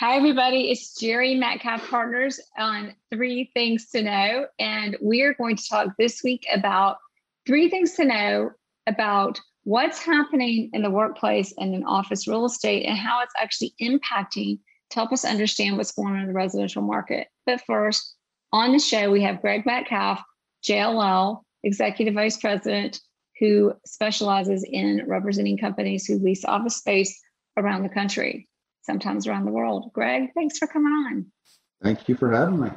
Hi, everybody. It's Jerry Metcalf Partners on Three Things to Know. And we are going to talk this week about three things to know about what's happening in the workplace and in office real estate and how it's actually impacting to help us understand what's going on in the residential market. But first, on the show, we have Greg Metcalf, JLL, Executive Vice President, who specializes in representing companies who lease office space around the country sometimes around the world. Greg, thanks for coming on. Thank you for having me.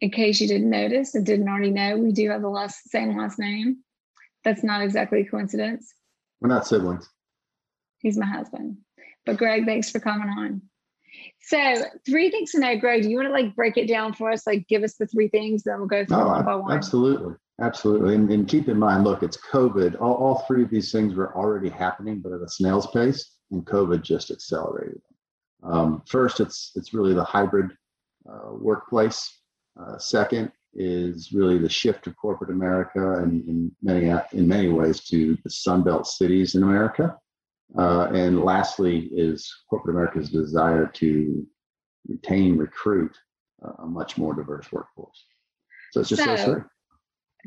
In case you didn't notice and didn't already know, we do have the last, same last name. That's not exactly a coincidence. We're not siblings. He's my husband. But Greg, thanks for coming on. So three things to know, Greg. Do you want to like break it down for us? Like give us the three things, then we'll go through oh, one by one. Absolutely. Absolutely. And, and, keep in mind, look, it's COVID. All, all three of these things were already happening, but at a snail's pace and COVID just accelerated them. Um, first, it's it's really the hybrid uh, workplace. Uh, second is really the shift of corporate America and in many in many ways to the Sunbelt cities in America. Uh, and lastly is corporate America's desire to retain, recruit a much more diverse workforce. So it's just so, those three.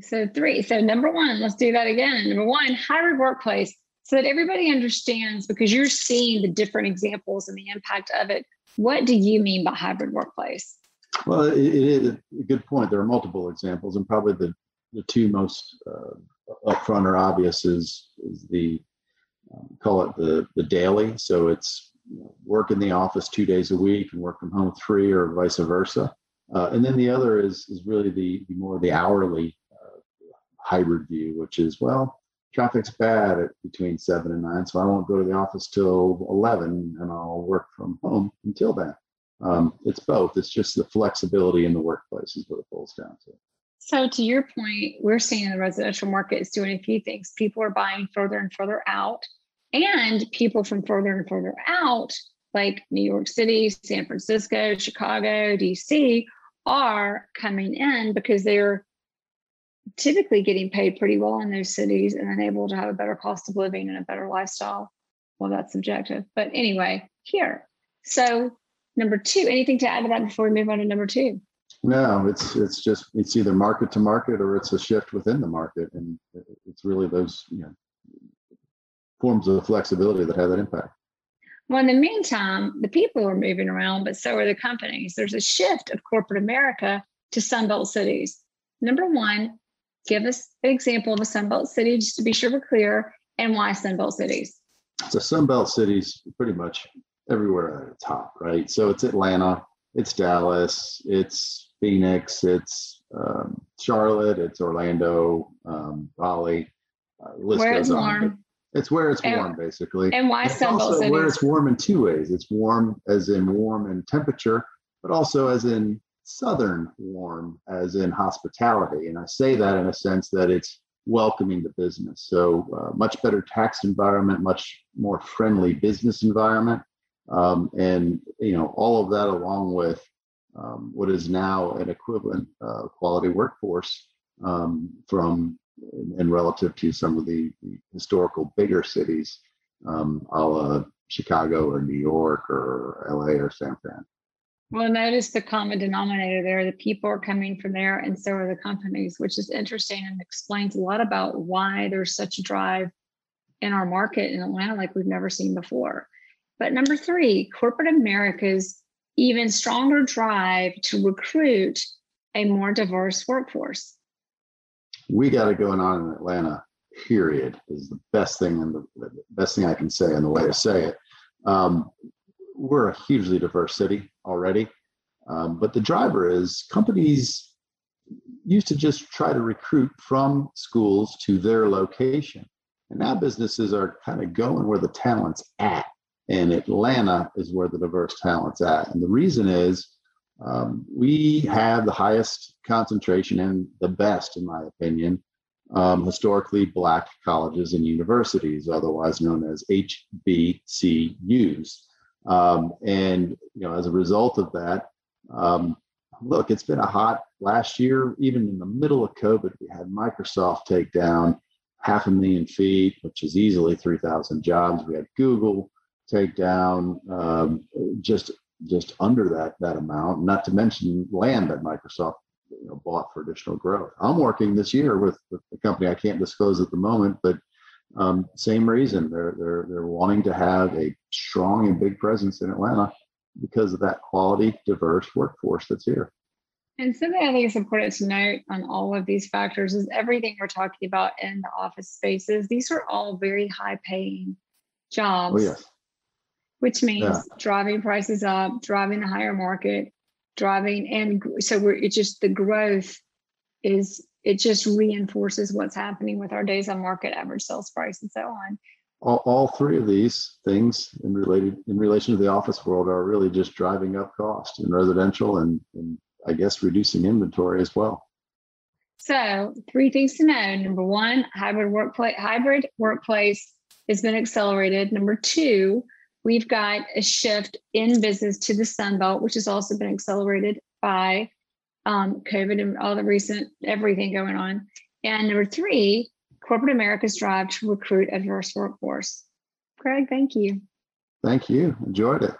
So three. So number one, let's do that again. Number one, hybrid workplace so that everybody understands because you're seeing the different examples and the impact of it. What do you mean by hybrid workplace? Well, it, is a good point. There are multiple examples, and probably the, the two most uh, upfront or obvious is, is the um, call it the the daily. So it's you know, work in the office two days a week and work from home three, or vice versa. Uh, and then the other is is really the, the more the hourly uh, hybrid view, which is well, traffic's bad at between seven and nine, so I won't go to the office till 11 and I'll work from home until then. Um, it's both. It's just the flexibility in the workplace is what it boils down to. So, to your point, we're seeing the residential market is doing a few things. People are buying further and further out, and people from further and further out, like New York City, San Francisco, Chicago, DC, are coming in because they're typically getting paid pretty well in those cities and then able to have a better cost of living and a better lifestyle. Well, that's subjective. But anyway, here. So number two, anything to add to that before we move on to number two? No, it's it's just it's either market to market or it's a shift within the market, and it's really those you know forms of flexibility that have that impact. Well, in the meantime, the people are moving around, but so are the companies. There's a shift of corporate America to Sunbelt cities. Number one, give us an example of a Sunbelt city, just to be sure we're clear, and why Sunbelt cities? So Sunbelt cities pretty much everywhere at the top, right? So it's Atlanta, it's Dallas, it's Phoenix, it's um, Charlotte, it's Orlando, um, Raleigh. Uh, where it's warm. It's where it's and, warm, basically. And why it's Sunbelt also cities? Where it's warm in two ways. It's warm as in warm in temperature, but also as in southern warm as in hospitality. And i say that in a sense that it's welcoming to business. So uh, much better tax environment much more friendly business environment. Um, and you know all of that along with um, what is now an equivalent uh, quality workforce um, from and relative to some of the, the historical bigger cities um, a la chicago or new york or la or san fran well, notice the common denominator there. The people are coming from there, and so are the companies, which is interesting and explains a lot about why there's such a drive in our market in Atlanta like we've never seen before. But number three, corporate America's even stronger drive to recruit a more diverse workforce. We got it going on in Atlanta, period, is the best thing and the, the best thing I can say and the way to say it. Um, we're a hugely diverse city already. Um, but the driver is companies used to just try to recruit from schools to their location. And now businesses are kind of going where the talent's at. And Atlanta is where the diverse talent's at. And the reason is um, we have the highest concentration and the best, in my opinion, um, historically black colleges and universities, otherwise known as HBCUs. Um, and you know, as a result of that, um, look, it's been a hot last year. Even in the middle of COVID, we had Microsoft take down half a million feet, which is easily 3,000 jobs. We had Google take down um, just just under that that amount. Not to mention land that Microsoft you know, bought for additional growth. I'm working this year with, with a company I can't disclose at the moment, but um, same reason they're they're they're wanting to have a strong and big presence in Atlanta because of that quality, diverse workforce that's here. And something I think is important to note on all of these factors is everything we're talking about in the office spaces. These are all very high paying jobs. Oh, yes. Which means yeah. driving prices up, driving the higher market, driving, and so we're it's just the growth is it just reinforces what's happening with our days on market, average sales price, and so on. All, all three of these things in related in relation to the office world are really just driving up cost in residential and, and I guess reducing inventory as well. So, three things to know. Number one, hybrid workplace hybrid workplace has been accelerated. Number two, we've got a shift in business to the Sun Belt, which has also been accelerated by um, COVID and all the recent everything going on. And number three, corporate America's drive to recruit a diverse workforce. Greg, thank you. Thank you. Enjoyed it.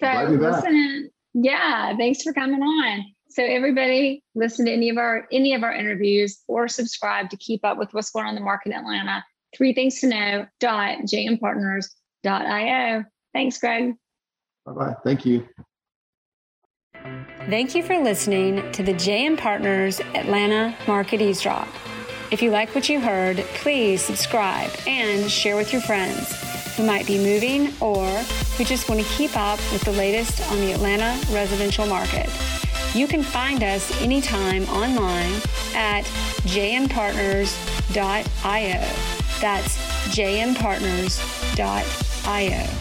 So listen, yeah, thanks for coming on. So everybody listen to any of our any of our interviews or subscribe to keep up with what's going on in the market in Atlanta. Three things to know dot jmpartners.io. Thanks, Greg. Bye bye. Thank you. Thank you for listening to the JM Partners Atlanta Market Eavesdrop. If you like what you heard, please subscribe and share with your friends who might be moving or who just want to keep up with the latest on the Atlanta residential market. You can find us anytime online at jmpartners.io. That's jmpartners.io.